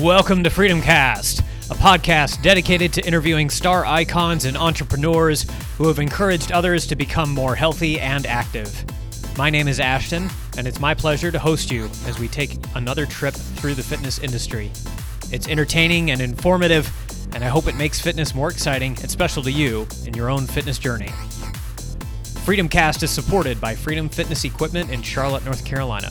Welcome to Freedom Cast, a podcast dedicated to interviewing star icons and entrepreneurs who have encouraged others to become more healthy and active. My name is Ashton, and it's my pleasure to host you as we take another trip through the fitness industry. It's entertaining and informative, and I hope it makes fitness more exciting and special to you in your own fitness journey. Freedom Cast is supported by Freedom Fitness Equipment in Charlotte, North Carolina.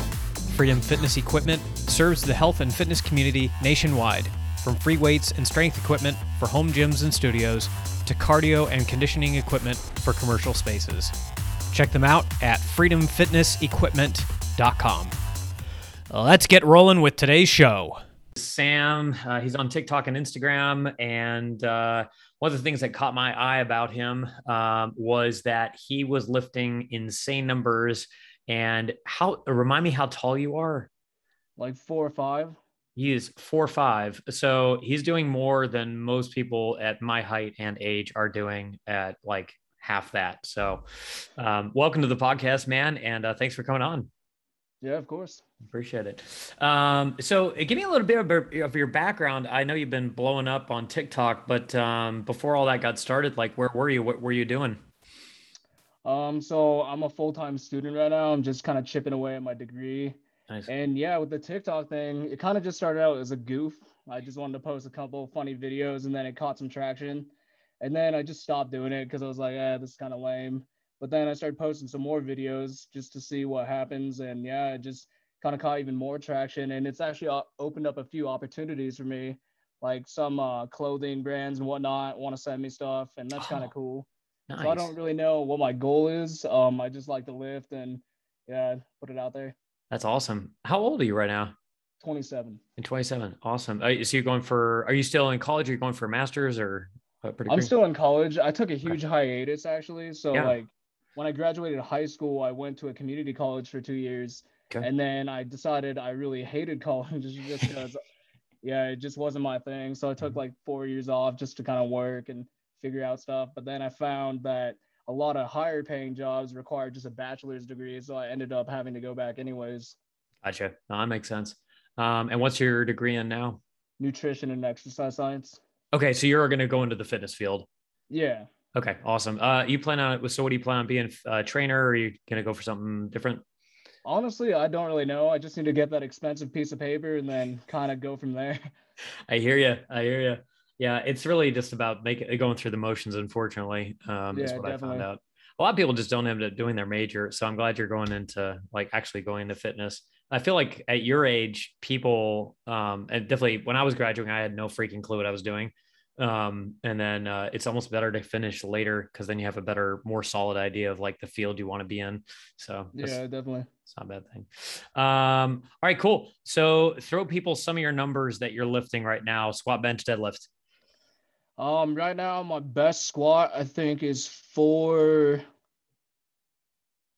Freedom Fitness Equipment serves the health and fitness community nationwide, from free weights and strength equipment for home gyms and studios to cardio and conditioning equipment for commercial spaces. Check them out at freedomfitnessequipment.com. Let's get rolling with today's show. Sam, uh, he's on TikTok and Instagram, and uh, one of the things that caught my eye about him um, was that he was lifting insane numbers. And how remind me how tall you are? Like four or five. He is four or five. So he's doing more than most people at my height and age are doing at like half that. So, um, welcome to the podcast, man. And uh, thanks for coming on. Yeah, of course. Appreciate it. Um, so, uh, give me a little bit of, of, your background. I know you've been blowing up on TikTok, but um, before all that got started, like, where were you? What were you doing? Um, so I'm a full time student right now. I'm just kind of chipping away at my degree. Nice. And yeah, with the TikTok thing, it kind of just started out as a goof. I just wanted to post a couple funny videos, and then it caught some traction. And then I just stopped doing it because I was like, eh, this is kind of lame. But then I started posting some more videos just to see what happens. And yeah, it just kind of caught even more traction. And it's actually opened up a few opportunities for me, like some uh, clothing brands and whatnot want to send me stuff. And that's oh, kind of cool. Nice. So I don't really know what my goal is. Um, I just like to lift and yeah, put it out there. That's awesome. How old are you right now? 27. In 27. Awesome. Uh, so you're going for, are you still in college? Are you going for a master's or? I'm still in college. I took a huge okay. hiatus actually. So yeah. like when I graduated high school, I went to a community college for two years. Okay. And then I decided I really hated college just because, yeah, it just wasn't my thing. So I took mm-hmm. like four years off just to kind of work and figure out stuff. But then I found that a lot of higher paying jobs require just a bachelor's degree. So I ended up having to go back anyways. Gotcha. No, that makes sense. Um, and what's your degree in now? Nutrition and exercise science. Okay. So you're going to go into the fitness field. Yeah. Okay, awesome. Uh, you plan on with so what do you plan on being a trainer? Or are you gonna go for something different? Honestly, I don't really know. I just need to get that expensive piece of paper and then kind of go from there. I hear you. I hear you. Yeah, it's really just about making going through the motions. Unfortunately, um, yeah, is what definitely. I found out. A lot of people just don't end up doing their major, so I'm glad you're going into like actually going into fitness. I feel like at your age, people, um, and definitely when I was graduating, I had no freaking clue what I was doing. Um, and then uh, it's almost better to finish later because then you have a better, more solid idea of like the field you want to be in. So yeah, definitely. It's not a bad thing. Um, all right, cool. So throw people some of your numbers that you're lifting right now: squat, bench, deadlift. Um, right now my best squat I think is for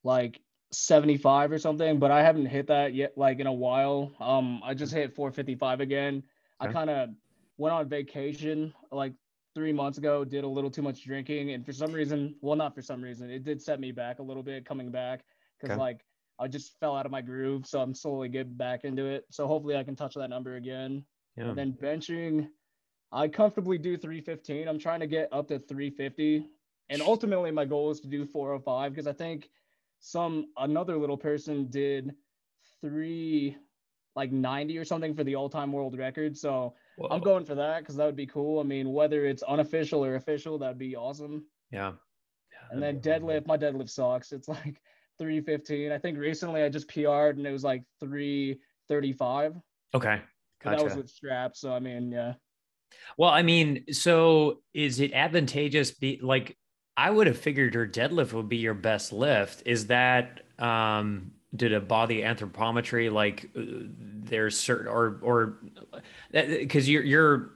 like 75 or something, but I haven't hit that yet like in a while. Um, I just hit 455 again. Okay. I kind of went on vacation like three months ago, did a little too much drinking, and for some reason, well, not for some reason, it did set me back a little bit coming back because okay. like I just fell out of my groove, so I'm slowly getting back into it. So hopefully, I can touch that number again. Yeah. And then benching, I comfortably do 315. I'm trying to get up to 350, and ultimately, my goal is to do 405 because I think some another little person did three like 90 or something for the all-time world record. So Whoa. I'm going for that because that would be cool. I mean, whether it's unofficial or official, that'd be awesome. Yeah. yeah and then deadlift, my deadlift sucks. It's like 315. I think recently I just PR'd and it was like 335. Okay. Gotcha. That was with straps. So I mean, yeah. Well, I mean, so is it advantageous? Be like, I would have figured your deadlift would be your best lift. Is that um did a body anthropometry like uh, there's certain or or because you're you're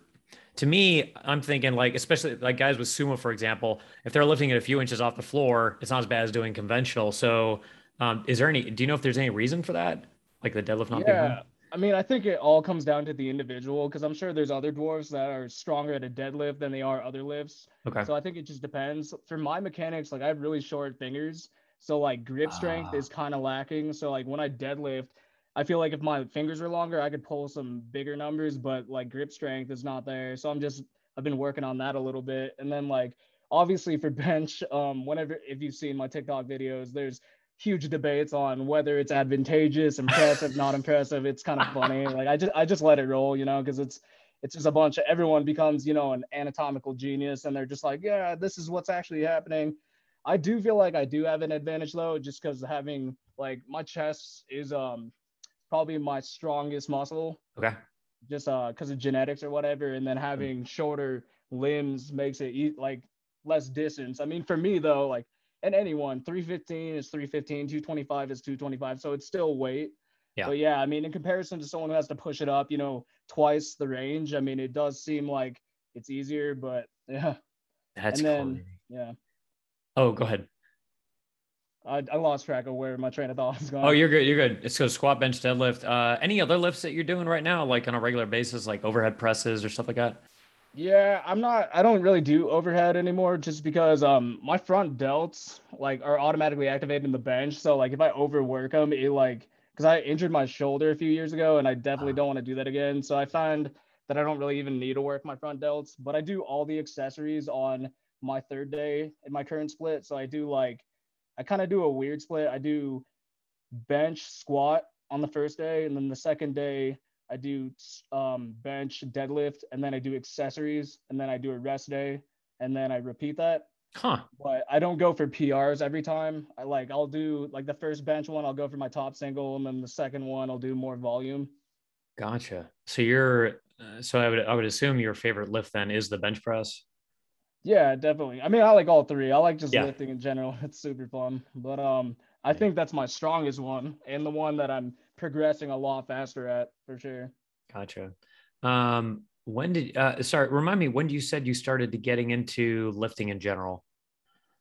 to me i'm thinking like especially like guys with sumo for example if they're lifting it a few inches off the floor it's not as bad as doing conventional so um, is there any do you know if there's any reason for that like the deadlift not yeah. being I mean, I think it all comes down to the individual because I'm sure there's other dwarves that are stronger at a deadlift than they are other lifts. Okay. So I think it just depends. For my mechanics, like I have really short fingers. So like grip strength uh, is kind of lacking. So like when I deadlift, I feel like if my fingers were longer, I could pull some bigger numbers, but like grip strength is not there. So I'm just I've been working on that a little bit. And then like obviously for bench, um, whenever if you've seen my TikTok videos, there's huge debates on whether it's advantageous, impressive, not impressive. It's kind of funny. Like I just I just let it roll, you know, because it's it's just a bunch of everyone becomes, you know, an anatomical genius and they're just like, yeah, this is what's actually happening. I do feel like I do have an advantage though, just because having like my chest is um probably my strongest muscle. Okay. Just uh because of genetics or whatever, and then having shorter limbs makes it eat like less distance. I mean, for me though, like and anyone, 315 is 315, 225 is 225, so it's still weight. Yeah. But yeah, I mean, in comparison to someone who has to push it up, you know, twice the range, I mean, it does seem like it's easier, but yeah. That's and then cool. yeah, Oh, go ahead. I, I lost track of where my train of thought was going. Oh, you're good. You're good. It's so squat, bench, deadlift. Uh, any other lifts that you're doing right now, like on a regular basis, like overhead presses or stuff like that? Yeah, I'm not. I don't really do overhead anymore, just because um my front delts like are automatically activated in the bench. So like if I overwork them, it like because I injured my shoulder a few years ago, and I definitely Ah. don't want to do that again. So I find that I don't really even need to work my front delts, but I do all the accessories on my third day in my current split. So I do like I kind of do a weird split. I do bench squat on the first day, and then the second day I do um, bench deadlift, and then I do accessories, and then I do a rest day, and then I repeat that. Huh. But I don't go for PRs every time. I like I'll do like the first bench one, I'll go for my top single, and then the second one I'll do more volume. Gotcha. So you're, uh, so I would, I would assume your favorite lift then is the bench press. Yeah, definitely. I mean, I like all three. I like just Yeah. lifting in general. It's super fun. But um, I Yeah. think that's my strongest one, and the one that I'm progressing a lot faster at for sure. Gotcha. Um, when did, uh, sorry, remind me when you said you started to getting into lifting in general?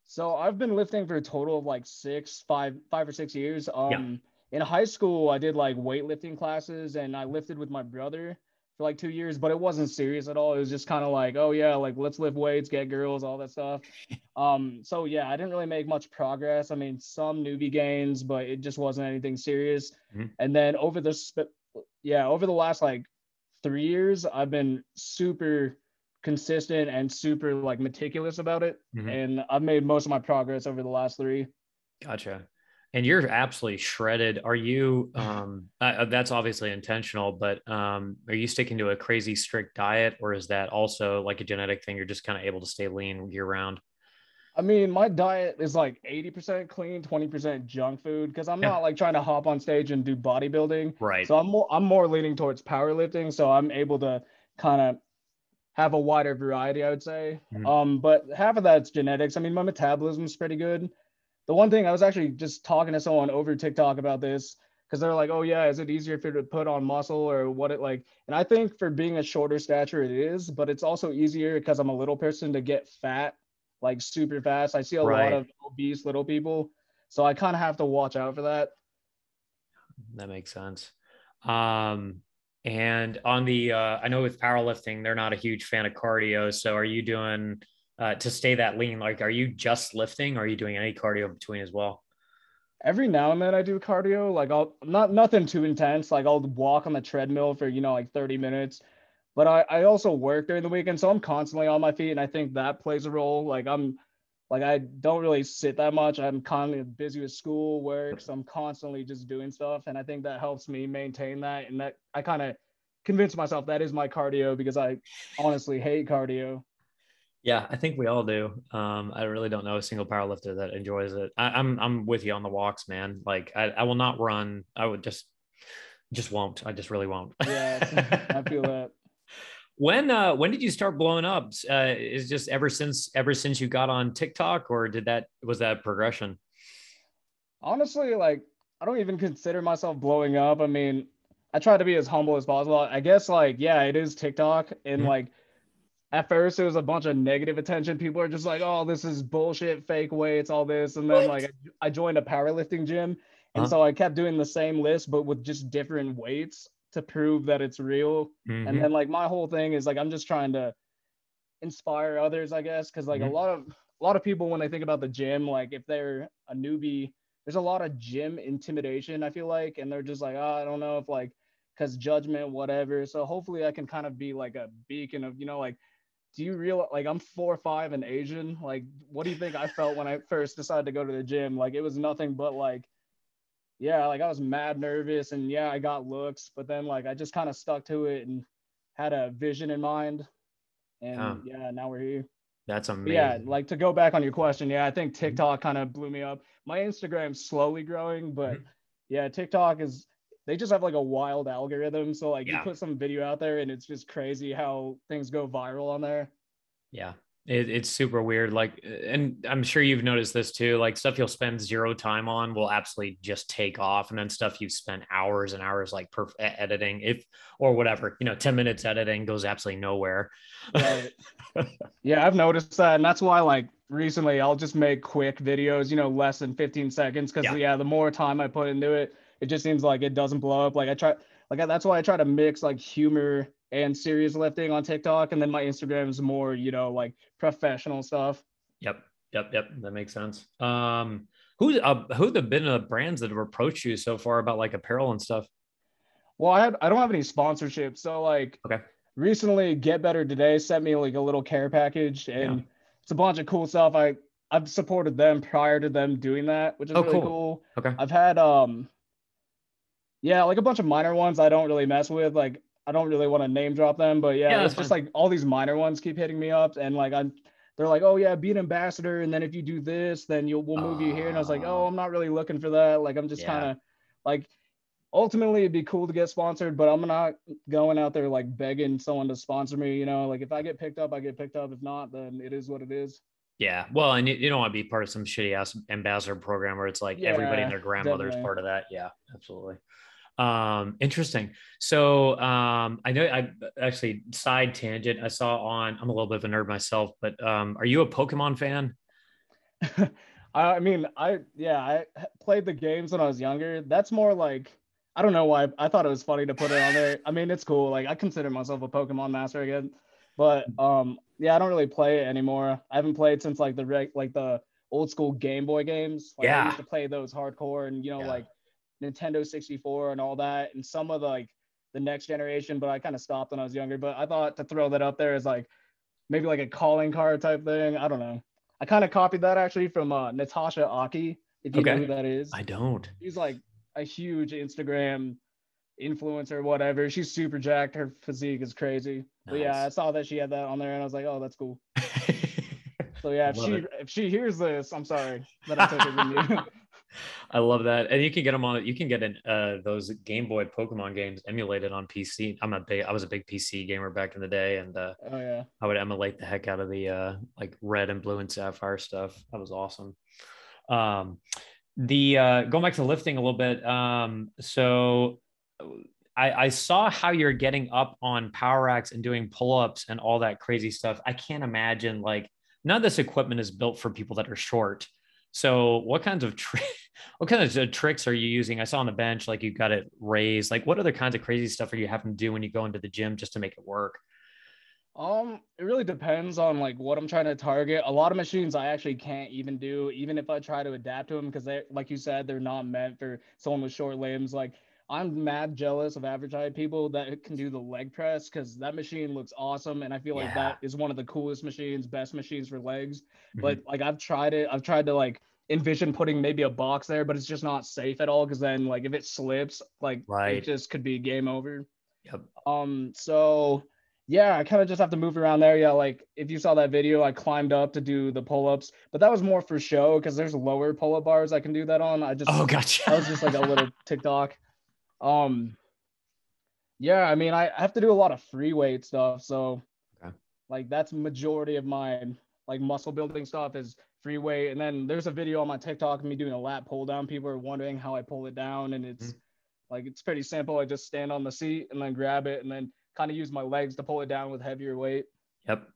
So I've been lifting for a total of like six, five, five or six years. Um, in high school, I did like weightlifting classes, and I lifted with my brother for like two years, but it wasn't serious at all. It was just kind of like, oh yeah, like let's lift weights, get girls, all that stuff. Um, so yeah, I didn't really make much progress. I mean, some newbie gains, but it just wasn't anything serious. Mhm. And then over the, sp- yeah, over the last like three years, I've been super consistent and super like meticulous about it Mhm. and I've made most of my progress over the last three. Gotcha. And you're absolutely shredded. Are you, um, uh, that's obviously intentional, but, um, are you sticking to a crazy strict diet or is that also like a genetic thing? You're just kind of able to stay lean year round? I mean, my diet is like 80% clean, 20% junk food because I'm Yeah. not like trying to hop on stage and do bodybuilding. Right. So I'm more I'm more leaning towards powerlifting. So I'm able to kind of have a wider variety, I would say. Mhm. Um, but half of that's genetics. I mean, my metabolism is pretty good. The one thing I was actually just talking to someone over TikTok about this because they're like, oh yeah, is it easier for you to put on muscle or what it like? And I think for being a shorter stature, it is, but it's also easier because I'm a little person to get fat like super fast. I see a Right. lot of obese little people. So I kind of have to watch out for that. That makes sense. Um, and on the, uh, I know with powerlifting, they're not a huge fan of cardio. So are you doing, uh, to stay that lean? Like, are you just lifting or are you doing any cardio in between as well? every now and then I do cardio. Like I'll not nothing too intense. Like I'll walk on the treadmill for you know like 30 minutes. But I, I also work during the weekend, so I'm constantly on my feet, and I think that plays a role. Like I'm like I don't really sit that much. I'm constantly busy with school, work, so I'm constantly just doing stuff. And I think that helps me maintain that. And that I kind of convince myself that is my cardio because I honestly hate cardio. Yeah, I think we all do. Um, I really don't know a single powerlifter that enjoys it. I, I'm I'm with you on the walks, man. Like I, I will not run. I would just just won't. I just really won't. Yeah, I feel that. when uh when did you start blowing up? Uh is just ever since ever since you got on TikTok or did that was that progression? honestly, like I don't even consider myself blowing up. I mean, I try to be as humble as possible. I guess like yeah, it is TikTok and Mhm. like at first it was a bunch of negative attention. People are just like, "Oh, this is bullshit, fake weights, all this." And then What? like I joined a powerlifting gym and Huh? so I kept doing the same list but with just different weights to prove that it's real. Mhm. And then like my whole thing is like I'm just trying to inspire others, I guess, because like Mhm. a lot of a lot of people when they think about the gym, like if they're a newbie there's a lot of gym intimidation, I feel like, and they're just like, oh, I don't know if like because judgment, whatever. So hopefully I can kind of be like a beacon of, you know, like, do you realize like I'm four or five and Asian? Like, what do you think I felt when I first decided to go to the gym? Like it was nothing but like, yeah, like I was mad nervous and yeah, I got looks, but then like I just kind of stuck to it and had a vision in mind. And huh. yeah, now we're here. That's amazing. Yeah, like to go back on your question, yeah, I think mm-hmm. TikTok kind of blew me up. My Instagram's slowly growing, but mm-hmm. yeah, TikTok is they just have like a wild algorithm. So like yeah. you put some video out there and it's just crazy how things go viral on there. Yeah. It, it's super weird. Like, and I'm sure you've noticed this too. Like, stuff you'll spend zero time on will absolutely just take off, and then stuff you've spent hours and hours like perf- editing, if or whatever, you know, 10 minutes editing goes absolutely nowhere. Right. yeah, I've noticed that, and that's why like recently I'll just make quick videos, you know, less than 15 seconds, because yeah. yeah, the more time I put into it, it just seems like it doesn't blow up. Like I try, like that's why I try to mix like humor and serious lifting on TikTok, and then my Instagram is more, you know, like professional stuff. Yep, yep, yep. That makes sense. Um, who uh, who have been the brands that have approached you so far about like apparel and stuff? Well, I had I don't have any sponsorships, so like okay. Recently, Get Better Today sent me like a little care package, and yeah. it's a bunch of cool stuff. I I've supported them prior to them doing that, which is oh, really cool. cool. Okay. I've had um yeah, like a bunch of minor ones I don't really mess with. Like I don't really want to name drop them, but yeah, yeah it's just like all these minor ones keep hitting me up, and like I'm, they're like, oh yeah, be an ambassador, and then if you do this, then you'll we'll move uh, you here, and I was like, oh, I'm not really looking for that. Like I'm just yeah. kind of like, ultimately it'd be cool to get sponsored, but I'm not going out there like begging someone to sponsor me. You know, like if I get picked up, I get picked up. If not, then it is what it is. Yeah, well, and you, don't want to be part of some shitty ass ambassador program where it's like yeah, everybody and their grandmother is part of that. Yeah, absolutely. Um, interesting. So um, I know I actually side tangent. I saw on. I'm a little bit of a nerd myself, but um, are you a Pokemon fan? I mean, I yeah, I played the games when I was younger. That's more like I don't know why. I thought it was funny to put it on there. I mean, it's cool. Like I consider myself a Pokemon master again, but um, yeah, I don't really play it anymore. I haven't played since like the like the old school Game Boy games. Like, yeah, I used to play those hardcore, and you know, yeah. like Nintendo 64 and all that, and some of the like the next generation, but I kind of stopped when I was younger. But I thought to throw that up there as like maybe like a calling card type thing. I don't know. I kind of copied that actually from uh, Natasha Aki. If you okay. know who that is, I don't. She's like a huge Instagram influencer, whatever. She's super jacked. Her physique is crazy. Nice. But yeah, I saw that she had that on there, and I was like, oh, that's cool. so yeah, if she it. if she hears this, I'm sorry that I took it from you. I love that, and you can get them on. You can get in uh, those Game Boy Pokemon games emulated on PC. I'm a big. I was a big PC gamer back in the day, and uh, oh yeah, I would emulate the heck out of the uh, like red and blue and sapphire stuff. That was awesome. Um, the uh, going back to lifting a little bit. Um, so I, I saw how you're getting up on power racks and doing pull ups and all that crazy stuff. I can't imagine like none of this equipment is built for people that are short. So what kinds of tri- what kinds of tricks are you using? I saw on the bench like you got it raised. Like what other kinds of crazy stuff are you having to do when you go into the gym just to make it work? Um, it really depends on like what I'm trying to target. A lot of machines I actually can't even do, even if I try to adapt to them, because they, like you said, they're not meant for someone with short limbs. Like I'm mad jealous of average height people that can do the leg press because that machine looks awesome, and I feel like that is one of the coolest machines, best machines for legs. Mm-hmm. But like I've tried it, I've tried to like envision putting maybe a box there, but it's just not safe at all because then like if it slips, like right. it just could be game over. Yep. Um. So yeah, I kind of just have to move around there. Yeah, like if you saw that video, I climbed up to do the pull-ups, but that was more for show because there's lower pull-up bars I can do that on. I just oh gotcha. I was just like a little TikTok. Um. Yeah, I mean, I have to do a lot of free weight stuff, so okay. like that's majority of my like muscle building stuff is free weight. And then there's a video on my TikTok of me doing a lat pull down. People are wondering how I pull it down, and it's mm-hmm. like it's pretty simple. I just stand on the seat and then grab it, and then kind of use my legs to pull it down with heavier weight. Yep.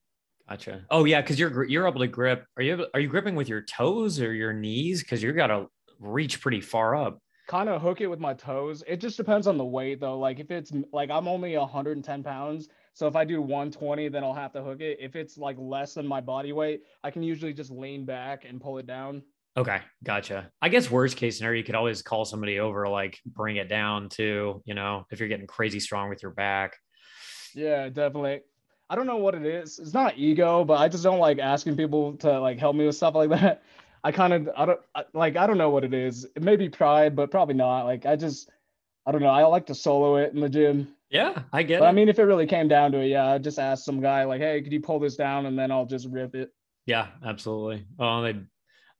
Gotcha. Oh yeah, because you're you're able to grip. Are you are you gripping with your toes or your knees? Because you got to reach pretty far up. Kind of hook it with my toes. It just depends on the weight though. Like if it's like I'm only 110 pounds, so if I do 120, then I'll have to hook it. If it's like less than my body weight, I can usually just lean back and pull it down. Okay, gotcha. I guess worst case scenario, you could always call somebody over, like bring it down to, you know, if you're getting crazy strong with your back. Yeah, definitely. I don't know what it is. It's not ego, but I just don't like asking people to like help me with stuff like that. I kind of I don't I, like I don't know what it is. It may be pride, but probably not. Like I just I don't know. I like to solo it in the gym. Yeah, I get But it. I mean, if it really came down to it, yeah, I'd just ask some guy like, "Hey, could you pull this down?" And then I'll just rip it. yeah, absolutely. Well, they,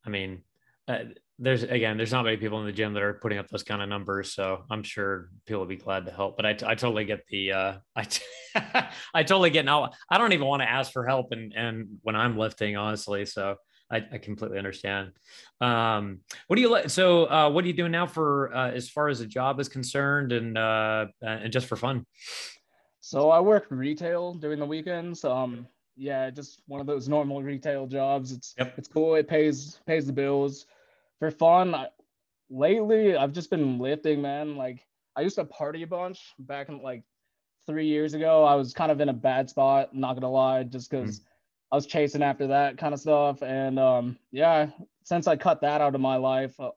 I mean, uh, there's again, there's not many people in the gym that are putting up those kind of numbers, so I'm sure people would be glad to help. But I, I totally get the, uh, I, t- I totally get now. I don't even want to ask for help, and and when I'm lifting, honestly, so I, I completely understand. Um, what do you like? So, uh, what are you doing now for uh, as far as a job is concerned, and uh, and just for fun? So I work retail during the weekends. Um, yeah, just one of those normal retail jobs. It's Yep. it's cool. It pays pays the bills. For fun, I, lately I've just been lifting, man. Like I used to party a bunch back in like three years ago. I was kind of in a bad spot. Not gonna lie, just because I was chasing after that kind of stuff. And um, yeah, since I cut that out of my life, uh,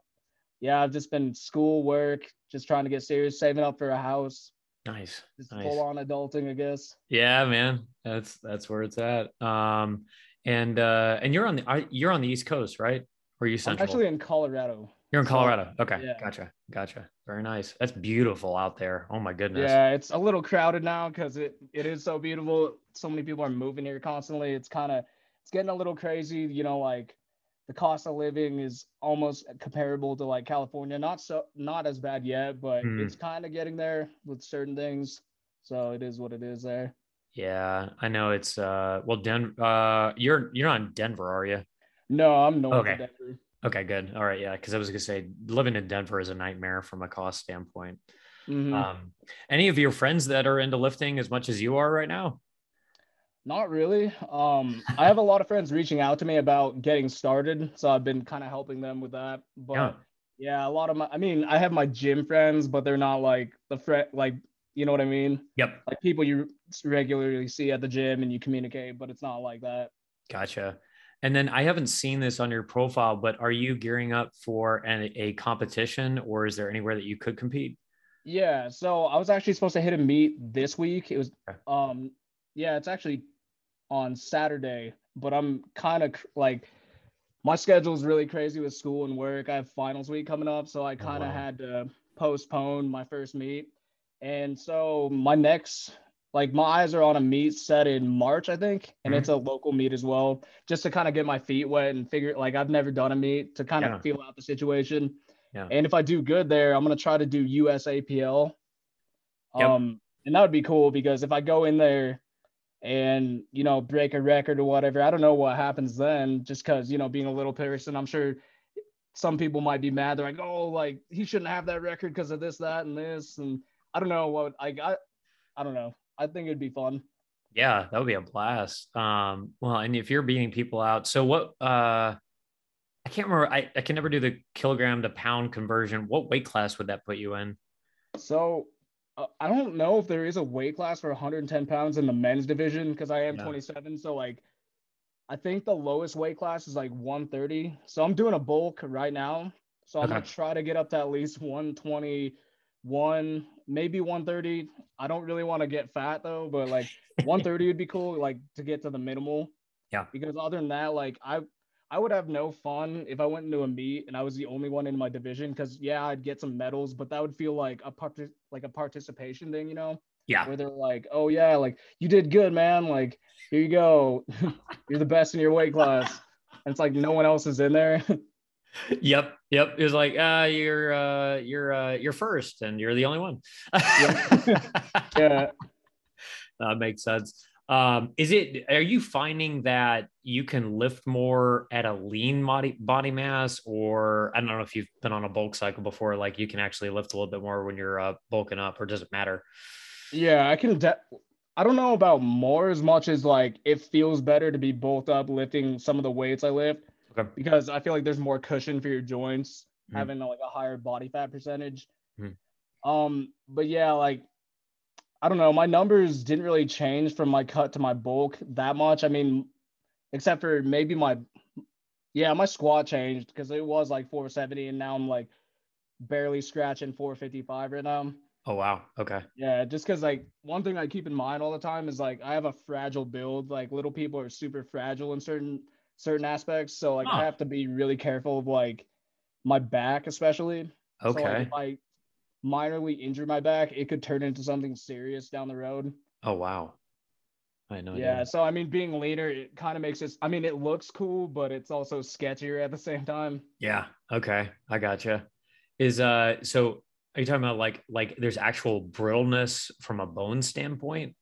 yeah, I've just been school work, just trying to get serious, saving up for a house Nice, just nice. full on adulting, I guess. Yeah, man, that's that's where it's at. Um, and uh, and you're on the you're on the East Coast, right? Or are you I'm actually in Colorado. you're in Colorado. Okay, yeah. gotcha, gotcha. Very nice. That's beautiful out there. Oh my goodness. Yeah, it's a little crowded now because it, it is so beautiful. So many people are moving here constantly. It's kind of it's getting a little crazy. You know, like the cost of living is almost comparable to like California. Not so not as bad yet, but Hmm. it's kind of getting there with certain things. So it is what it is there. Yeah, I know it's uh well Denver uh you're you're not in Denver, are you? No, I'm north Okay. of Denver. Okay, good. All right, yeah, because I was gonna say living in Denver is a nightmare from a cost standpoint. Mhm. Um, any of your friends that are into lifting as much as you are right now? Not really. Um, I have a lot of friends reaching out to me about getting started, so I've been kind of helping them with that. But Yeah. yeah. a lot of my, I mean, I have my gym friends, but they're not like the friend, like you know what I mean, Yep. like people you regularly see at the gym and you communicate, but it's not like that. Gotcha. And then I haven't seen this on your profile, but are you gearing up for an, a competition or is there anywhere that you could compete? Yeah. So I was actually supposed to hit a meet this week. It was, um, yeah, it's actually on Saturday, but I'm kind of like my schedule is really crazy with school and work. I have finals week coming up, so I kind of wow. had to postpone my first meet. And so my next, like my eyes are on a meet set in March, I think, and Mhm. it's a local meet as well, just to kind of get my feet wet and figure. Like I've never done a meet to kind of Yeah. feel out the situation. Yeah. And if I do good there, I'm gonna try to do USAPL. Yep. Um, and that would be cool because if I go in there and you know break a record or whatever, I don't know what happens then. Just because you know being a little person, I'm sure some people might be mad. They're like, oh, like he shouldn't have that record because of this, that, and this, and I don't know what like I. I don't know. I think it'd be fun. Yeah, that would be a blast. Um, well, and if you're beating people out, so what, uh, I can't remember. I, I can never do the kilogram to pound conversion. What weight class would that put you in? So uh, I don't know if there is a weight class for 110 pounds in the men's division because I am Yeah. 27. So like, I think the lowest weight class is like 130. So I'm doing a bulk right now. So I'm gonna try to get up to at least 121, maybe 130. I don't really want to get fat though, but like 130 would be cool, like to get to the minimal. Yeah. Because other than that, like I I would have no fun if I went into a meet and I was the only one in my division. Because yeah, I'd get some medals, but that would feel like a part like a participation thing, you know, Yeah. where they're like, oh yeah, like you did good, man. Like here you go, you're the best in your weight class. And it's like no one else is in there. Yep. Yep. It was like, uh, you're, uh, you're, uh, you're first and you're the only one. yeah. that makes sense. Um, is it, are you finding that you can lift more at a lean body, body mass, or I don't know if you've been on a bulk cycle before, like you can actually lift a little bit more when you're uh, bulking up, or does it matter? Yeah, I can. De- I don't know about more as much as like it feels better to be bulked up lifting some of the weights I lift Okay. because I feel like there's more cushion for your joints Mhm. having like a higher body fat percentage. Mhm. Um, but yeah, like I don't know, my numbers didn't really change from my cut to my bulk that much. I mean, except for maybe my Yeah, my squat changed because it was like 470 and now I'm like barely scratching 455 right now. Oh wow. Okay. Yeah, just because like one thing I keep in mind all the time is like I have a fragile build. Like little people are super fragile in certain certain aspects, so like huh. I have to be really careful of like my back, especially. Okay. So, like, if I minorly injure my back, it could turn into something serious down the road. Oh wow. I know. Yeah, so I mean, being leaner, it kind of makes it. I mean, it looks cool, but it's also sketchier at the same time. Yeah. Okay, I gotcha. Is uh, so are you talking about like like there's actual brittleness from a bone standpoint?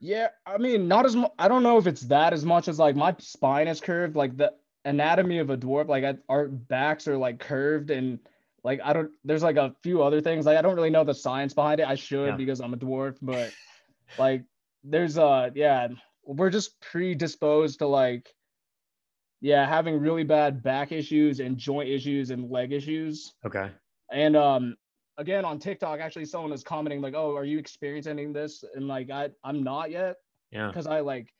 Yeah, I mean, not as much. I don't know if it's that as much as like my spine is curved. Like the anatomy of a dwarf, like I, our backs are like curved and like I don't. There's like a few other things. Like I don't really know the science behind it. I should yeah. because I'm a dwarf, but like there's uh yeah, we're just predisposed to like yeah having really bad back issues and joint issues and leg issues. Okay. And um again on TikTok, actually someone was commenting like, "Oh, are you experiencing this?" And like, I I'm not yet. Yeah. Because I like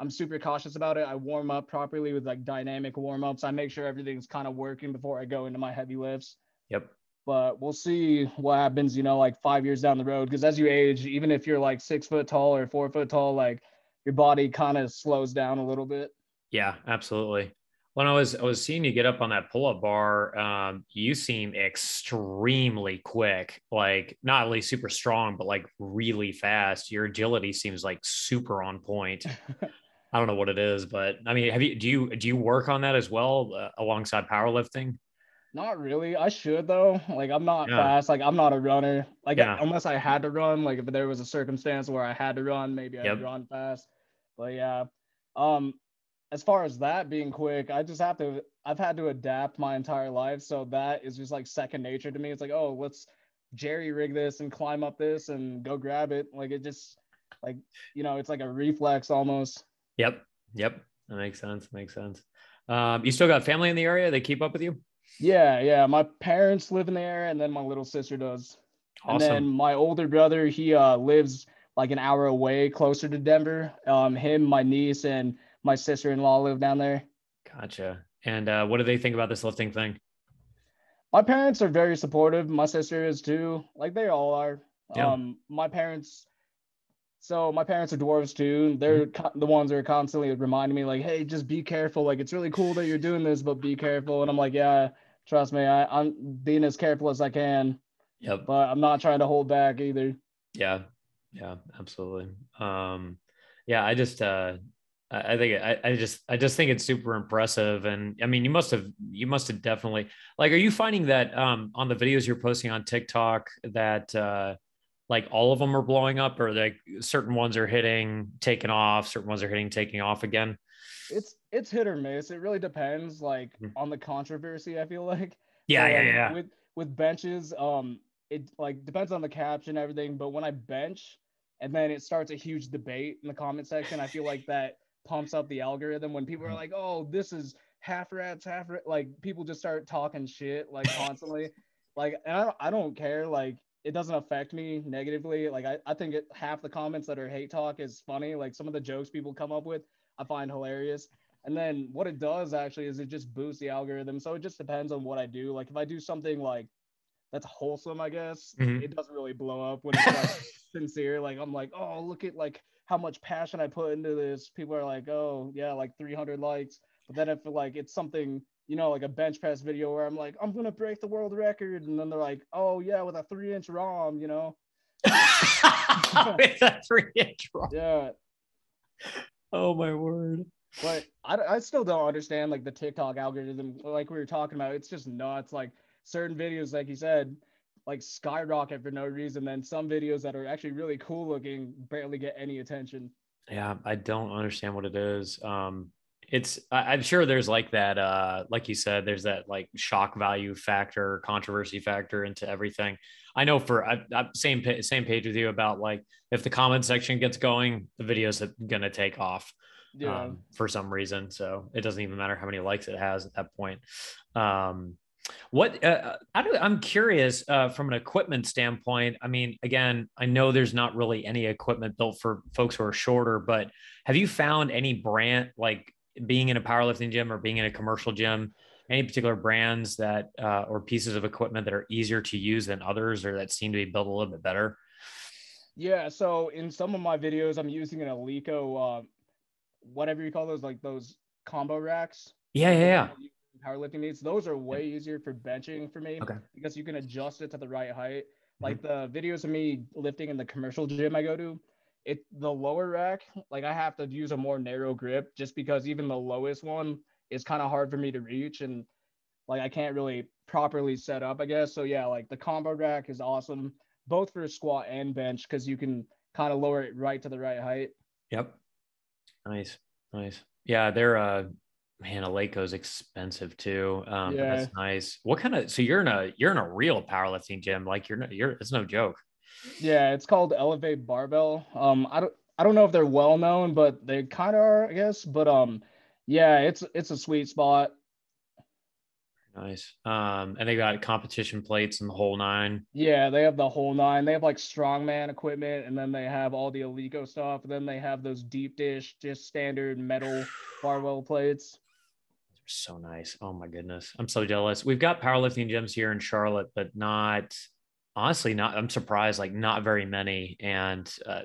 I'm super cautious about it. I warm up properly with like dynamic warm ups. I make sure everything's kind of working before I go into my heavy lifts. Yep. But we'll see what happens, you know, like five years down the road. Because as you age, even if you're like six foot tall or four foot tall, like your body kind of slows down a little bit. Yeah, absolutely when I was I was seeing you get up on that pull up bar, um, you seem extremely quick. Like not only super strong, but like really fast. Your agility seems like super on point. I don't know what it is, but I mean, have you do you do you work on that as well uh, alongside powerlifting? Not really. I should though. Like I'm not yeah. fast. Like I'm not a runner. Like yeah. unless I had to run. Like if there was a circumstance where I had to run, maybe I'd yep. run fast. But yeah. Um, as far as that being quick, I just have to I've had to adapt my entire life. So that is just like second nature to me. It's like, oh, let's jerry rig this and climb up this and go grab it. Like it just like, you know, it's like a reflex almost. Yep. Yep. That makes sense. Makes sense. Um, you still got family in the area? They keep up with you? Yeah, yeah. My parents live in the area and then my little sister does. Awesome. And then my older brother, he uh lives like an hour away closer to Denver. Um, him, my niece, and my sister-in-law live down there. Gotcha. And uh, what do they think about this lifting thing? My parents are very supportive. My sister is too. Like they all are. Yeah. Um, my parents. So my parents are dwarves too. They're mm-hmm. co- the ones that are constantly reminding me, like, "Hey, just be careful. Like, it's really cool that you're doing this, but be careful." And I'm like, "Yeah, trust me. I, I'm being as careful as I can." Yep. But I'm not trying to hold back either. Yeah. Yeah. Absolutely. Um, yeah. I just uh, I think I, I just I just think it's super impressive. And I mean, you must have you must have definitely like are you finding that um on the videos you're posting on TikTok that uh like all of them are blowing up or like certain ones are hitting, taking off, certain ones are hitting, taking off again? It's it's hit or miss. It really depends like mm-hmm. on the controversy, I feel like. Yeah, yeah, yeah. With with benches, um it like depends on the caption everything, but when I bench and then it starts a huge debate in the comment section, I feel like that pumps up the algorithm when people are mm-hmm. like, "Oh, this is half rats, half rat. like people just start talking shit like constantly. like, and I don't, I don't care. Like, it doesn't affect me negatively. Like, I, I think it, half the comments that are hate talk is funny. Like, some of the jokes people come up with, I find hilarious. And then what it does actually is it just boosts the algorithm. So it just depends on what I do. Like, if I do something like that's wholesome, I guess mm-hmm. it doesn't really blow up when it's like sincere. Like, I'm like, oh, look at like how much passion I put into this, people are like, oh yeah, like 300 likes. But then if like it's something, you know, like a bench press video where I'm like, I'm gonna break the world record, and then they're like, oh yeah, with a three inch ROM, you know. with a three inch ROM. Yeah. Oh my word. But I, I still don't understand like the TikTok algorithm, like we were talking about. It's just nuts. Like certain videos, like you said, like skyrocket for no reason. Then some videos that are actually really cool looking barely get any attention. Yeah, I don't understand what it is. Um, it's I, am sure there's like that, uh, like you said, there's that like shock value factor, controversy factor into everything. I know for I, I, same same page with you about like if the comment section gets going, the video's gonna take off. Yeah. Um, for some reason. So it doesn't even matter how many likes it has at that point. Um, what uh, I am curious uh, from an equipment standpoint. I mean, again, I know there's not really any equipment built for folks who are shorter, but have you found any brand like being in a powerlifting gym or being in a commercial gym? Any particular brands that uh, or pieces of equipment that are easier to use than others, or that seem to be built a little bit better? Yeah. So in some of my videos, I'm using an Eleiko, uh, whatever you call those, like those combo racks. Yeah, yeah, yeah. Powerlifting needs. Those are way easier for benching for me Okay. because you can adjust it to the right height. Like the videos of me lifting in the commercial gym I go to, it the lower rack, like I have to use a more narrow grip just because even the lowest one is kind of hard for me to reach and like I can't really properly set up, I guess. So yeah, like the combo rack is awesome, both for squat and bench, because you can kind of lower it right to the right height. Yep. Nice, nice. Yeah, they're uh man, Eleiko's expensive too. Um, but that's nice. What kind of so you're in a you're in a real powerlifting gym, like you're not you're it's no joke. Yeah, it's called Elevate Barbell. Um, I don't I don't know if they're well known, but they kind of are, I guess. But um, yeah, it's it's a sweet spot. Nice. Um, and they got competition plates and the whole nine. Yeah, they have the whole nine. They have like strongman equipment, and then they have all the Eleiko stuff. And then they have those deep dish, just standard metal barbell plates. So nice. Oh my goodness. I'm so jealous. We've got powerlifting gyms here in Charlotte, but not honestly, not I'm surprised, like not very many. And uh,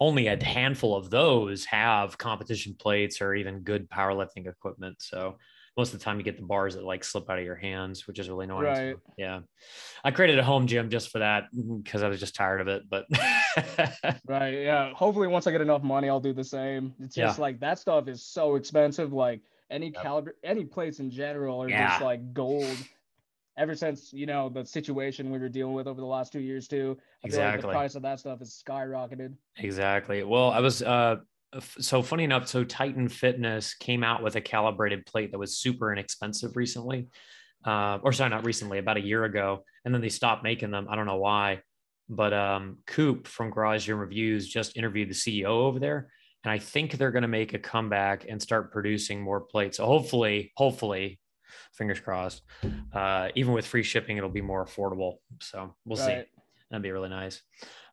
only a handful of those have competition plates or even good powerlifting equipment. So most of the time you get the bars that like slip out of your hands, which is really annoying. Right. So, yeah. I created a home gym just for that because I was just tired of it. But right. Yeah. Hopefully once I get enough money, I'll do the same. It's just Yeah. like that stuff is so expensive. Like any Yep. caliber any plates in general are Yeah. just like gold. Ever since, you know, the situation we were dealing with over the last two years too. I feel like the price of that stuff has skyrocketed. Exactly. Well, I was uh so funny enough. So Titan Fitness came out with a calibrated plate that was super inexpensive recently, uh, or sorry, not recently, about a year ago, and then they stopped making them. I don't know why, but um, Coop from Garage Gym Reviews just interviewed the CEO over there, and I think they're going to make a comeback and start producing more plates. So hopefully, hopefully, fingers crossed. Uh, even with free shipping, it'll be more affordable. So we'll see. That'd be really nice.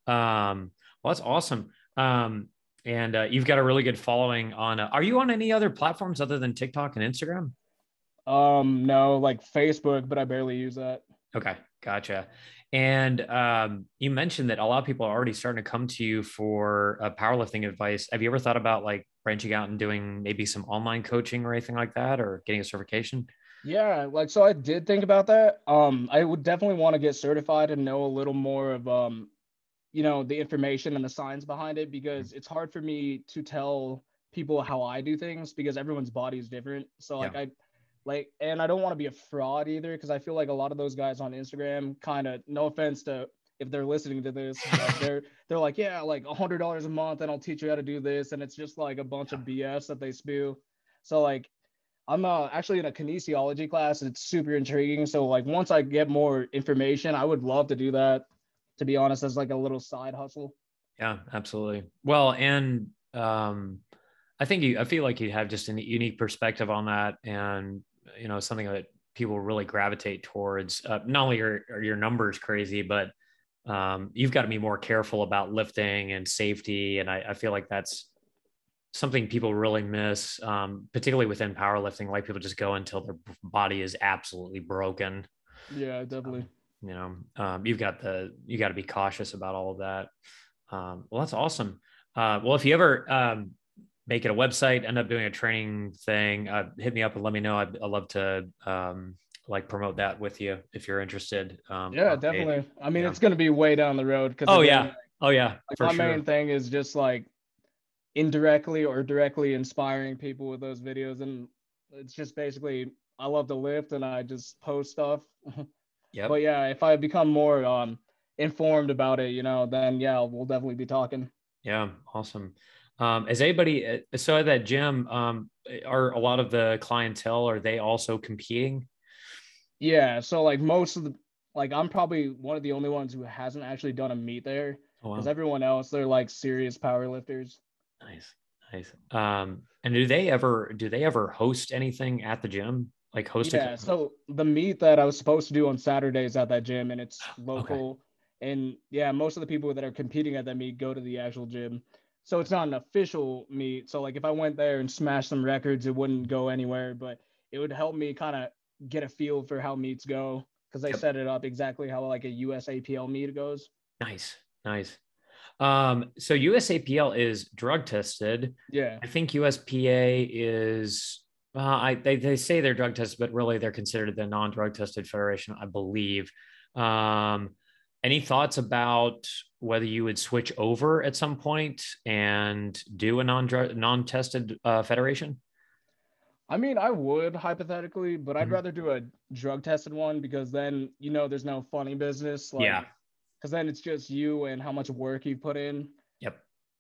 Um, well, that's awesome. Um, and uh, you've got a really good following on. Uh, are you on any other platforms other than TikTok and Instagram? Um, no, like Facebook, but I barely use that. Okay, gotcha. And um, you mentioned that a lot of people are already starting to come to you for uh, powerlifting advice. Have you ever thought about like branching out and doing maybe some online coaching or anything like that, or getting a certification? Yeah, like so I did think about that. Um, I would definitely want to get certified and know a little more of um, you know, the information and the science behind it because it's hard for me to tell people how I do things because everyone's body is different. So like Yeah. I like and I don't want to be a fraud either because I feel like a lot of those guys on Instagram kind of no offense to if they're listening to this, they're they're like, yeah, like a hundred dollars a month and I'll teach you how to do this, and it's just like a bunch of BS that they spew. So like I'm uh, actually in a kinesiology class. It's super intriguing. So like once I get more information, I would love to do that. To be honest, as like a little side hustle. Yeah, absolutely. Well, and um, I think you, I feel like you have just a unique perspective on that, and you know, something that people really gravitate towards. Uh, not only are, are your numbers crazy, but um, you've got to be more careful about lifting and safety, and I, I feel like that's something people really miss, um, particularly within powerlifting. Like people just go until their body is absolutely broken Yeah, definitely. you know um, you've got the you got to be cautious about all of that um, well that's awesome uh, well if you ever um, make it a website end up doing a training thing uh, hit me up and let me know i'd, I'd love to um, like promote that with you if you're interested um, Yeah, page. definitely. I mean, Yeah. it's gonna be way down the road because Oh, yeah, oh yeah like my sure main thing is just like indirectly or directly inspiring people with those videos, and it's just basically I love to lift and I just post stuff. yeah. But yeah, if I become more um informed about it, you know, then yeah, we'll definitely be talking. Yeah, awesome. Um, is anybody uh, so at that gym? Um, are a lot of the clientele are they also competing? Yeah, so like most of the like I'm probably one of the only ones who hasn't actually done a meet there Oh, wow. because everyone else they're like serious power lifters. Nice, nice. Um, and do they ever do they ever host anything at the gym? Like host a Yeah, so the meet that I was supposed to do on Saturdays at that gym and it's local. And yeah, most of the people that are competing at that meet go to the actual gym. So it's not an official meet. So like if I went there and smashed some records, it wouldn't go anywhere, but it would help me kind of get a feel for how meets go because they yep. set it up exactly how like a USAPL meet goes. Nice, nice. Um, so USAPL is drug tested. Yeah. I think USPA is uh, I they, they say they're drug tested, but really they're considered the non-drug tested federation, I believe. Um, any thoughts about whether you would switch over at some point and do a non-drug non-tested uh, federation? I mean, I would hypothetically, but mm-hmm. I'd rather do a drug tested one because then you know there's no funny business. Like, yeah. Because then it's just you and how much work you put in. Yep.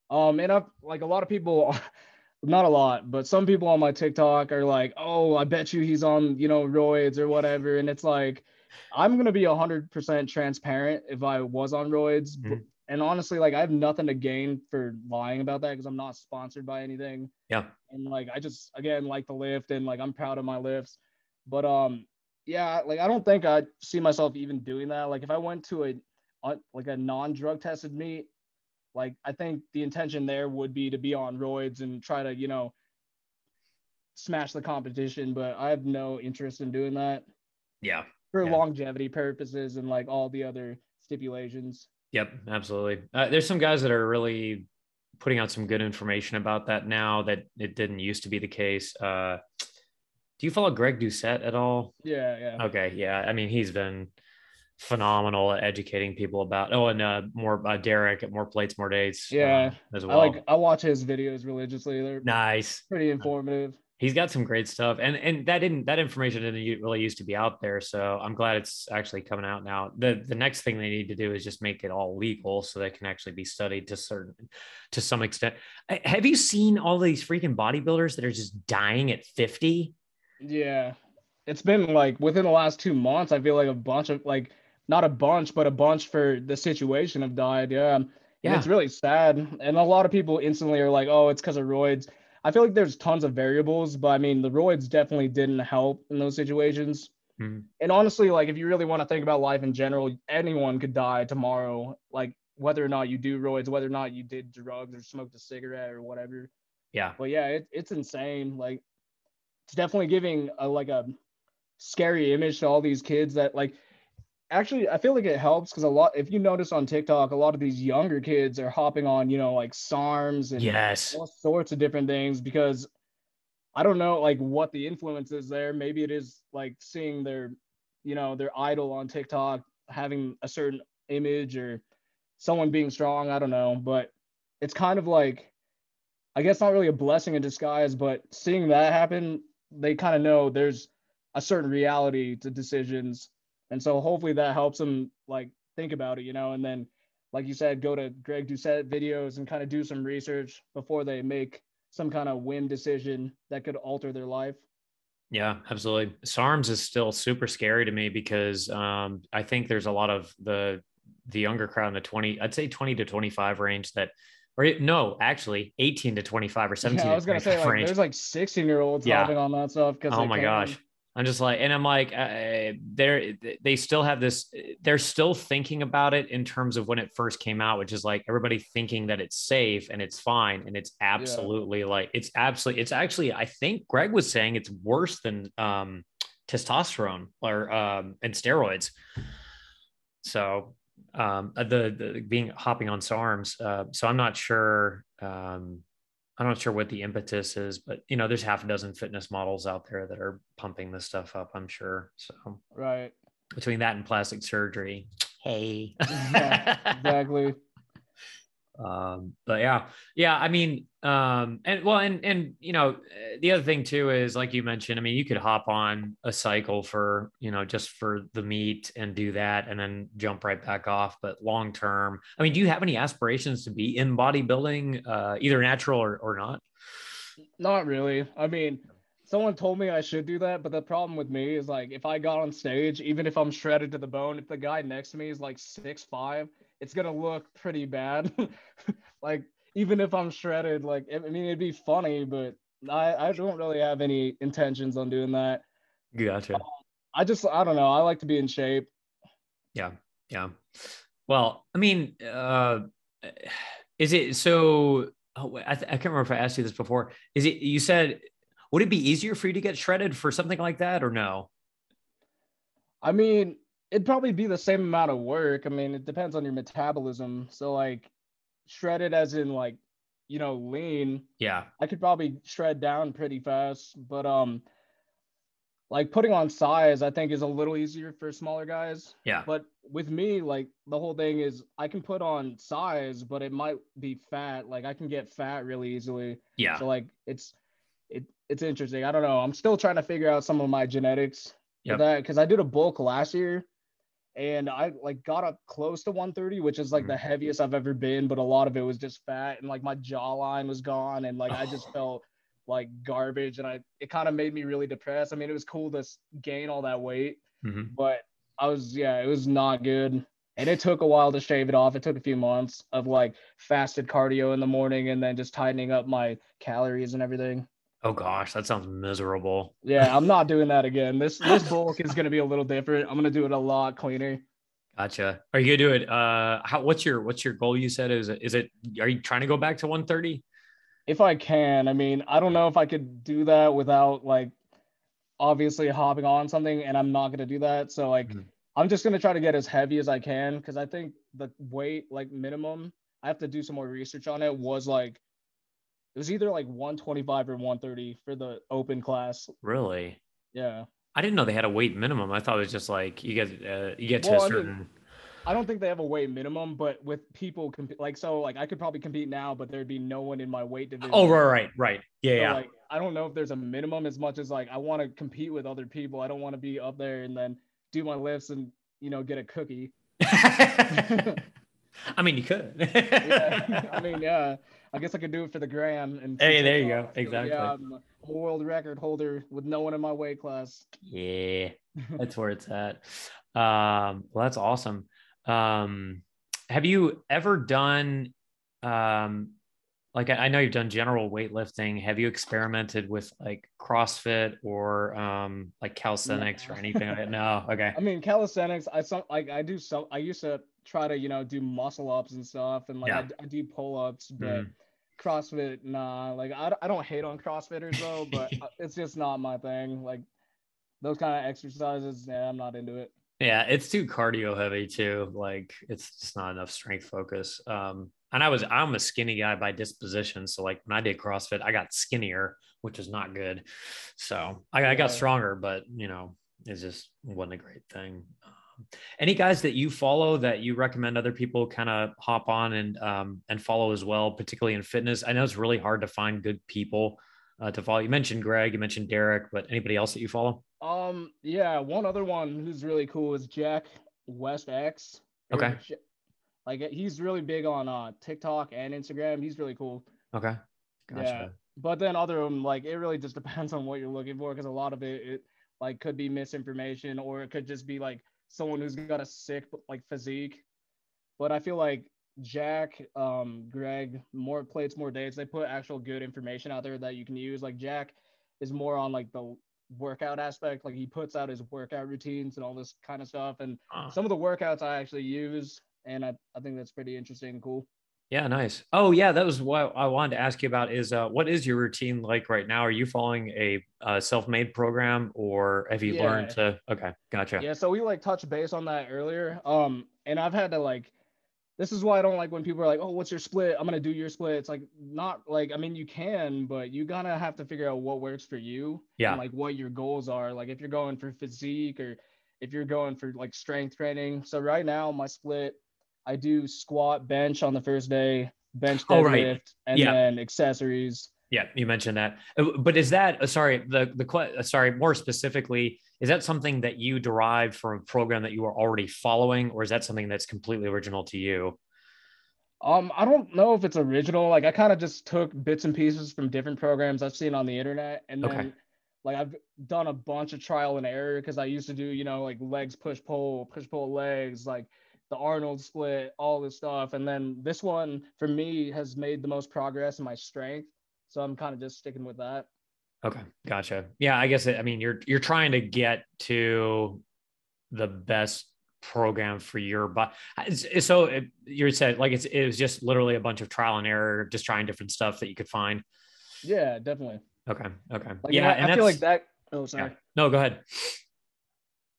Um, and I've like a lot of people, not a lot, but some people on my TikTok are like, "Oh, I bet you he's on you know roids or whatever," and it's like, I'm gonna be hundred percent transparent if I was on roids, mm-hmm. and honestly like i have nothing to gain for lying about that because i'm not sponsored by anything. Yeah. And like i just again like the lift and like i'm proud of my lifts. But um yeah like i don't think i see myself even doing that. Like if i went to a like a non-drug tested meet like i think the intention there would be to be on roids and try to you know smash the competition but i have no interest in doing that. Yeah for yeah. longevity purposes and like all the other stipulations Yep, absolutely. Uh, there's some guys that are really putting out some good information about that now that it didn't used to be the case. Uh, do you follow Greg Doucette at all? Yeah, yeah. Okay, yeah. I mean, he's been phenomenal at educating people about. Oh, and uh, more uh, Derek at More Plates, More Dates. Yeah, uh, as well. I like. I watch his videos religiously. They're nice, pretty informative he's got some great stuff and and that didn't that information didn't really used to be out there so i'm glad it's actually coming out now. The the next thing they need to do is just make it all legal so they can actually be studied to certain to some extent. Have you seen all these freaking bodybuilders that are just dying at 50 yeah. It's been like within the last two months i feel like a bunch of like not a bunch but a bunch for the situation have died yeah. Yeah and it's really sad and a lot of people instantly are like oh it's because of roids I feel like there's tons of variables, but I mean, the roids definitely didn't help in those situations. Mm-hmm. And honestly, like if you really want to think about life in general, anyone could die tomorrow. Like whether or not you do roids, whether or not you did drugs or smoked a cigarette or whatever. Yeah. But yeah, it, it's insane. Like it's definitely giving a like a scary image to all these kids that like actually i feel like it helps because a lot if you notice on tiktok a lot of these younger kids are hopping on you know like sarms and yes. all sorts of different things because i don't know like what the influence is there. Maybe it is like seeing their you know their idol on tiktok having a certain image or someone being strong i don't know. But it's kind of like i guess not really a blessing in disguise but seeing that happen they kind of know there's a certain reality to decisions and so hopefully that helps them like think about it, you know, and then like you said, go to Greg Doucette videos and kind of do some research before they make some kind of win decision that could alter their life. Yeah, absolutely. SARMs is still super scary to me because um, I think there's a lot of the the younger crowd in the 20, I'd say 20 to 25 range that or no, actually 18 to 25 or 17. Yeah, I was gonna say like, there's like 16 year olds yeah. hopping on that stuff because oh my gosh. I'm just like, and I'm like, uh, they're they still have this. They're still thinking about it in terms of when it first came out, which is like everybody thinking that it's safe and it's fine, and it's absolutely yeah. like it's absolutely. It's actually, I think Greg was saying it's worse than um, testosterone or um, and steroids. So um, the, the being hopping on SARMs. Uh, so I'm not sure. Um, I'm not sure what the impetus is, but you know, there's half a dozen fitness models out there that are pumping this stuff up. I'm sure. So right between that and plastic surgery, hey, yeah, exactly um but yeah yeah i mean um and well and and you know the other thing too is like you mentioned i mean you could hop on a cycle for you know just for the meet and do that and then jump right back off. But long term i mean do you have any aspirations to be in bodybuilding uh either natural or, or not? Not really. I mean someone told me I should do that, but the problem with me is like if I got on stage, even if I'm shredded to the bone, if the guy next to me is like six five, it's gonna look pretty bad. like even if I'm shredded, like I mean it'd be funny, but I I don't really have any intentions on doing that. Gotcha. Um, I just I don't know. I like to be in shape. Yeah, yeah. Well, I mean, uh, is it so? oh, I, th- I can't remember if I asked you this before. Is it you said would it be easier for you to get shredded for something like that or no? I mean, it'd probably be the same amount of work. I mean, it depends on your metabolism. So like shredded as in like, you know, lean. Yeah. I could probably shred down pretty fast, but um like putting on size I think is a little easier for smaller guys. Yeah. But with me like the whole thing is I can put on size, but it might be fat. Like I can get fat really easily. Yeah. So like it's it it's interesting. I don't know. I'm still trying to figure out some of my genetics Yep. that because I did a bulk last year and I like got up close to 130, which is like Mhm. the heaviest I've ever been, but a lot of it was just fat and like my jawline was gone and like I just Oh. felt like garbage and I it kind of made me really depressed. I mean, it was cool to gain all that weight, Mhm. but I was yeah, it was not good. And it took a while to shave it off. It took a few months of like fasted cardio in the morning and then just tightening up my calories and everything. Oh gosh, that sounds miserable. Yeah, I'm not doing that again. This this bulk is gonna be a little different. I'm gonna do it a lot cleaner. Gotcha. Are you gonna do it? Uh, how? What's your What's your goal? You said is it is it? Are you trying to go back to 130? If I can, I mean, I don't know if I could do that without like obviously hopping on something, and I'm not gonna do that. So like, Mhm. I'm just gonna try to get as heavy as I can because I think the weight like minimum I have to do some more research on it was like it was either like 125 or 130 for the open class. Really? Yeah. I didn't know they had a weight minimum. I thought it was just like you get uh, you get to Well, a I mean, certain. I don't think they have a weight minimum, but with people comp- like so, like I could probably compete now, but there'd be no one in my weight division. Oh right, right, right. Yeah, So, yeah. like I don't know if there's a minimum as much as like I want to compete with other people. I don't want to be up there and then do my lifts and you know get a cookie. I mean, you could. Yeah, I mean, yeah, I guess I could do it for the gram. And Hey, there you go. Exactly. Yeah, I'm a world record holder with no one in my weight class. yeah, that's where it's at. Um, well, that's awesome. Um, have you ever done, um, like I I know you've done general weightlifting. Have you experimented with like CrossFit or um, like calisthenics or anything like that? No. Okay. I mean, calisthenics. I some like I do some. I used to try to you know do muscle ups and stuff, and like Yeah. I, I do pull ups, but Mhm. CrossFit, nah. Like I, I don't hate on CrossFitters though, but uh, it's just not my thing. Like those kind of exercises, yeah, I'm not into it. Yeah, it's too cardio heavy too. Like it's just not enough strength focus. Um, and I was I'm a skinny guy by disposition, so like when I did CrossFit, I got skinnier, which is not good. So I, I got stronger, but you know, it just wasn't a great thing. Any guys that you follow that you recommend other people kind of hop on and um, and follow as well, particularly in fitness? I know it's really hard to find good people uh, to follow. You mentioned Greg, you mentioned Derek, but anybody else that you follow? Um, yeah, one other one who's really cool is Jack West X. Okay. Like he's really big on uh TikTok and Instagram. He's really cool. Okay, gotcha. Yeah. But then other like it really just depends on what you're looking for because a lot of it it like could be misinformation or it could just be like someone who's got a sick like physique. But I feel like Jack, um, Greg, more plates, more dates. They put actual good information out there that you can use. Like Jack is more on like the workout aspect. Like he puts out his workout routines and all this kind of stuff. And Oh. some of the workouts I actually use, and I, I think that's pretty interesting and cool. Yeah, nice. Oh, yeah, that was what I wanted to ask you about. Is uh, what is your routine like right now? Are you following a uh, self-made program, or have you Yeah. learned to? Okay, gotcha. Yeah, so we like touched base on that earlier. Um, and I've had to like, this is why I don't like when people are like, "Oh, what's your split? I'm gonna do your split." It's like not like I mean you can, but you gotta have to figure out what works for you. Yeah. And like what your goals are. Like if you're going for physique or if you're going for like strength training. So right now my split, I do squat, bench on the first day, bench Oh, right. and Yeah. then accessories. Yeah, you mentioned that, Uh, but is that uh, sorry? The the uh, sorry more specifically, is that something that you derived from a program that you were already following, or is that something that's completely original to you? Um, I don't know if it's original. Like I kind of just took bits and pieces from different programs I've seen on the internet, and then Okay. like I've done a bunch of trial and error because I used to do, you know, like legs push pull, push pull legs, like the Arnold split, all this stuff. And then this one for me has made the most progress in my strength. So I'm kind of just sticking with that. Okay, gotcha. Yeah, I guess it, I mean you're you're trying to get to the best program for your but so it, you said like it's it was just literally a bunch of trial and error just trying different stuff that you could find yeah definitely okay okay like, yeah I, I feel like that oh sorry yeah. no go ahead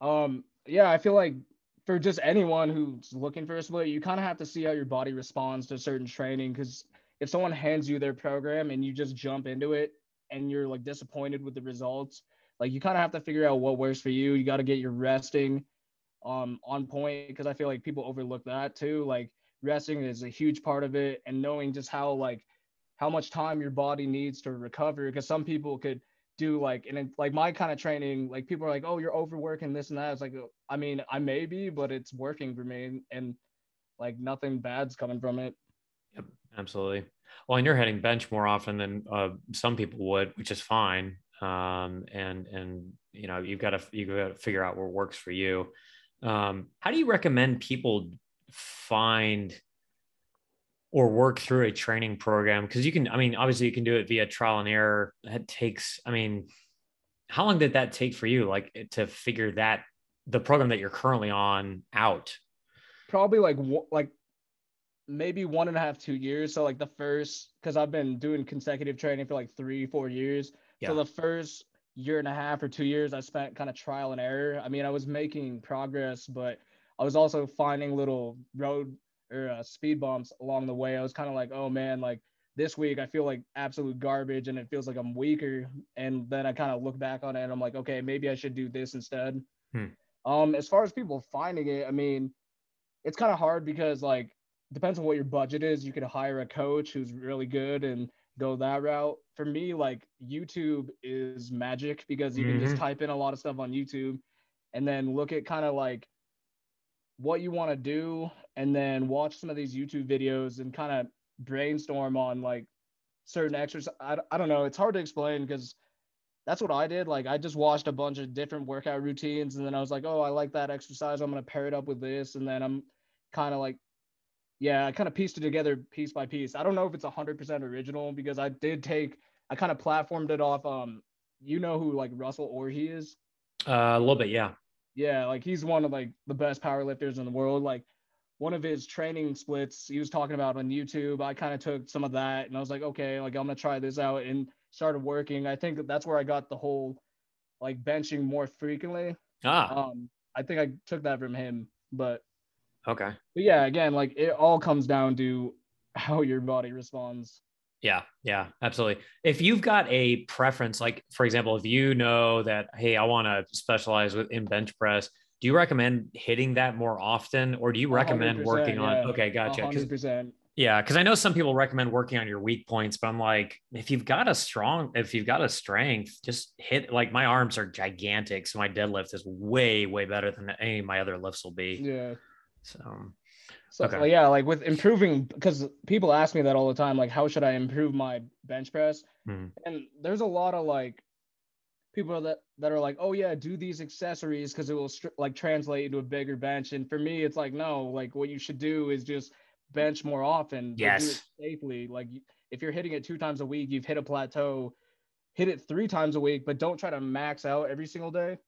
um yeah i feel like for just anyone who's looking for a split you kind of have to see how your body responds to certain training because if someone hands you their program and you just jump into it and you're like disappointed with the results like you kind of have to figure out what works for you you got to get your resting um on point because I feel like people overlook that too. Like resting is a huge part of it and knowing just how like how much time your body needs to recover because some people could do like and like my kind of training like people are like oh you're overworking this and that. It's like i mean i may be but it's working for me and like nothing bad's coming from it. Yep absolutely. Well and you're hitting bench more often than uh, some people would which is fine um, and and you know you've got to you've got to figure out what works for you. Um, how do you recommend people find or work through a training program? Because you can, I mean, obviously you can do it via trial and error. That takes, I mean, how long did that take for you, like eh, to figure that the program that you're currently on out? Probably like like maybe one and a half, two years. So like the first, because I've been doing consecutive training for like three, four years. Yeah. So the first year and a half or two years I spent kind of trial and error. I mean, I was making progress, but I was also finding little road or uh, speed bumps along the way. I was kind of like, oh man, like this week I feel like absolute garbage and it feels like I'm weaker. And then I kind of look back on it and I'm like, okay, maybe I should do this instead. Hmm. Um, as far as people finding it, I mean, it's kind of hard because like depends on what your budget is. You could hire a coach who's really good and go that route. For me, like YouTube is magic because you mm-hmm. can just mm-hmm. type in a lot of stuff on YouTube and then look at kind of like what you want to do and then watch some of these YouTube videos and kind of brainstorm on like certain exercise. I, I don't know. It's hard to explain because that's what I did. Like I just watched a bunch of different workout routines and then I was like, oh, I like that exercise. I'm going to pair it up with this. And then I'm kind of like yeah, I kind of pieced it together piece by piece. I don't know if it's 100% original because I did take, I kind of platformed it off. Um, you know who like Russel Orhii is? Uh, a little bit, yeah. Yeah, like he's one of like the best power lifters in the world. Like one of his training splits he was talking about on YouTube. I kind of took some of that and I was like, okay, like I'm gonna try this out and started working. I think that's where I got the whole like benching more frequently. Ah. Um, I think I took that from him, but Okay. But yeah, again, like it all comes down to how your body responds. Yeah, yeah, absolutely. If you've got a preference, like for example, if you know that, hey, I want to specialize with in bench press, do you recommend hitting that more often, or do you recommend working yeah. on? Okay, gotcha. 100%. Yeah, because I know some people recommend working on your weak points, but I'm like, if you've got a strong, if you've got a strength, just hit. Like my arms are gigantic, so my deadlift is way, way better than any of my other lifts will be. Yeah. So, so okay. yeah, like with improving, because people ask me that all the time, like, how should I improve my bench press? Mm. And there's a lot of like people that that are like, oh yeah, do these accessories because it will like translate into a bigger bench. And for me, it's like, no, like what you should do is just bench more often. Yes. safely. Like if you're hitting it two times a week, you've hit a plateau. Hit it three times a week, but don't try to max out every single day.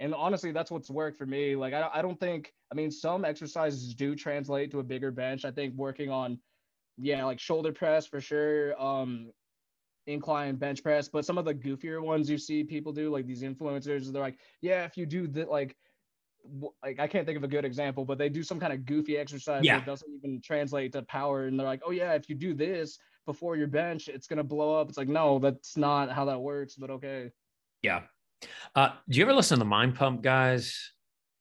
And honestly, that's what's worked for me. Like I, I don't think I mean some exercises do translate to a bigger bench. I think working on yeah, like shoulder press for sure, um incline bench press, but some of the goofier ones you see people do, like these influencers, they're like, yeah, if you do that, like, like I can't think of a good example, but they do some kind of goofy exercise yeah. that doesn't even translate to power, and they're like, oh yeah, if you do this before your bench, it's gonna blow up. It's like, no, that's not how that works, but okay. Yeah, uh, do you ever listen to the Mind Pump guys?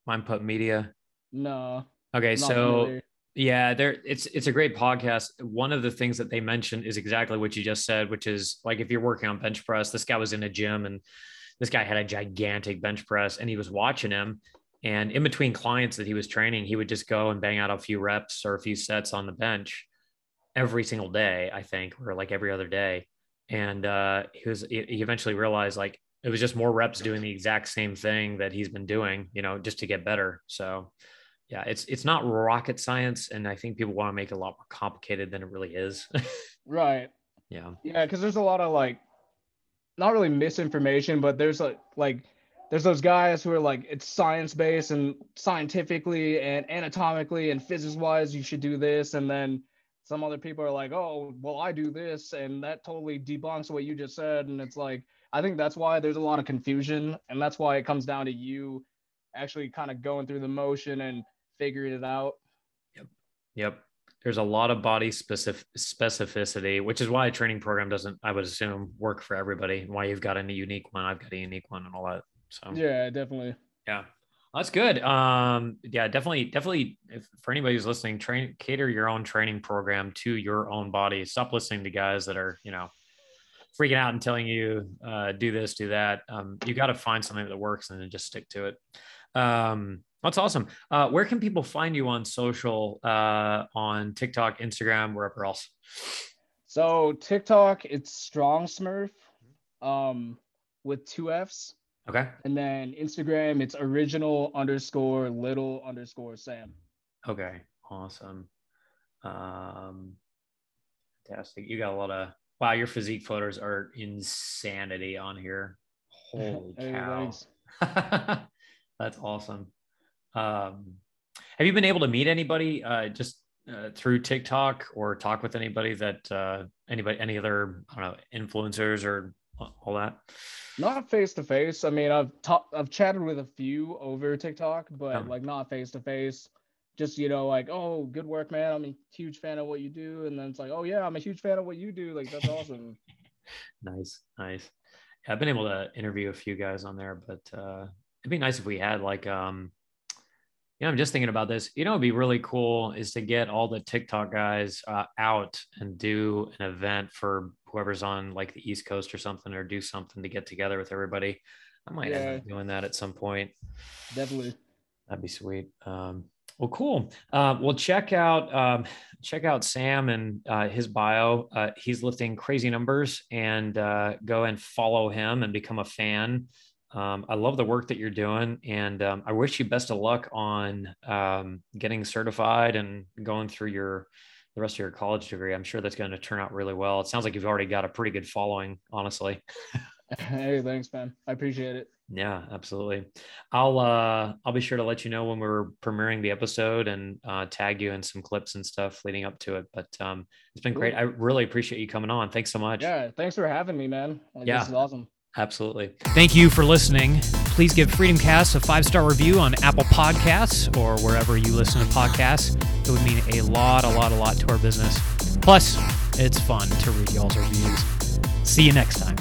Mind Pump Media? No. Okay, so familiar. yeah, there it's it's a great podcast. One of the things that they mentioned is exactly what you just said, which is like if you're working on bench press, this guy was in a gym and this guy had a gigantic bench press and he was watching him. And in between clients that he was training, he would just go and bang out a few reps or a few sets on the bench every single day, I think, or like every other day. And uh, he was he eventually realized like it was just more reps doing the exact same thing that he's been doing, you know, just to get better. So yeah, it's it's not rocket science, and I think people want to make it a lot more complicated than it really is. right. Yeah. Yeah, because there's a lot of like, not really misinformation, but there's a like there's those guys who are like it's science based and scientifically and anatomically and physics wise you should do this and then some other people are like oh well i do this and that totally debunks what you just said and it's like i think that's why there's a lot of confusion and that's why it comes down to you actually kind of going through the motion and figuring it out yep yep there's a lot of body specific specificity, which is why a training program doesn't, I would assume, work for everybody. And why you've got a unique one, I've got a unique one, and all that. So yeah, definitely. Yeah, that's good. Um, yeah, definitely, definitely. If, for anybody who's listening, train cater your own training program to your own body. Stop listening to guys that are, you know, freaking out and telling you uh, do this, do that. Um, you got to find something that works and then just stick to it. Um, that's awesome. Uh, where can people find you on social, uh, on TikTok, Instagram, wherever else? So TikTok, it's Strong Smurf, um, with two F's. Okay. And then Instagram, it's original underscore little underscore Sam. Okay. Awesome. Um, fantastic. You got a lot of wow. Your physique photos are insanity on here. Holy cow! That's awesome. Um, have you been able to meet anybody uh, just uh, through TikTok or talk with anybody that uh, anybody, any other, I don't know, influencers or all that? Not face to face. I mean, I've talked, I've chatted with a few over TikTok, but like not face to face. Just you know, like, oh, good work, man. I'm a huge fan of what you do, and then it's like, oh yeah, I'm a huge fan of what you do. Like that's awesome. nice, nice. Yeah, I've been able to interview a few guys on there, but uh, it'd be nice if we had like um you know, I'm just thinking about this. You know, it'd be really cool is to get all the TikTok guys uh, out and do an event for whoever's on like the East Coast or something, or do something to get together with everybody. I might yeah. end up doing that at some point. Definitely. That'd be sweet. Um, well, cool. Uh, well, check out um, check out Sam and uh, his bio. Uh, he's lifting crazy numbers, and uh, go and follow him and become a fan. Um, I love the work that you're doing, and um, I wish you best of luck on um, getting certified and going through your the rest of your college degree. I'm sure that's going to turn out really well. It sounds like you've already got a pretty good following, honestly. hey, thanks, man. I appreciate it. Yeah, absolutely. I'll uh, I'll be sure to let you know when we're premiering the episode and uh, tag you in some clips and stuff leading up to it. But um, it's been cool. great. I really appreciate you coming on. Thanks so much. Yeah, thanks for having me, man. Like, yeah, this is awesome. Absolutely. Thank you for listening. Please give Freedom Cast a five star review on Apple Podcasts or wherever you listen to podcasts. It would mean a lot, a lot, a lot to our business. Plus, it's fun to read y'all's reviews. See you next time.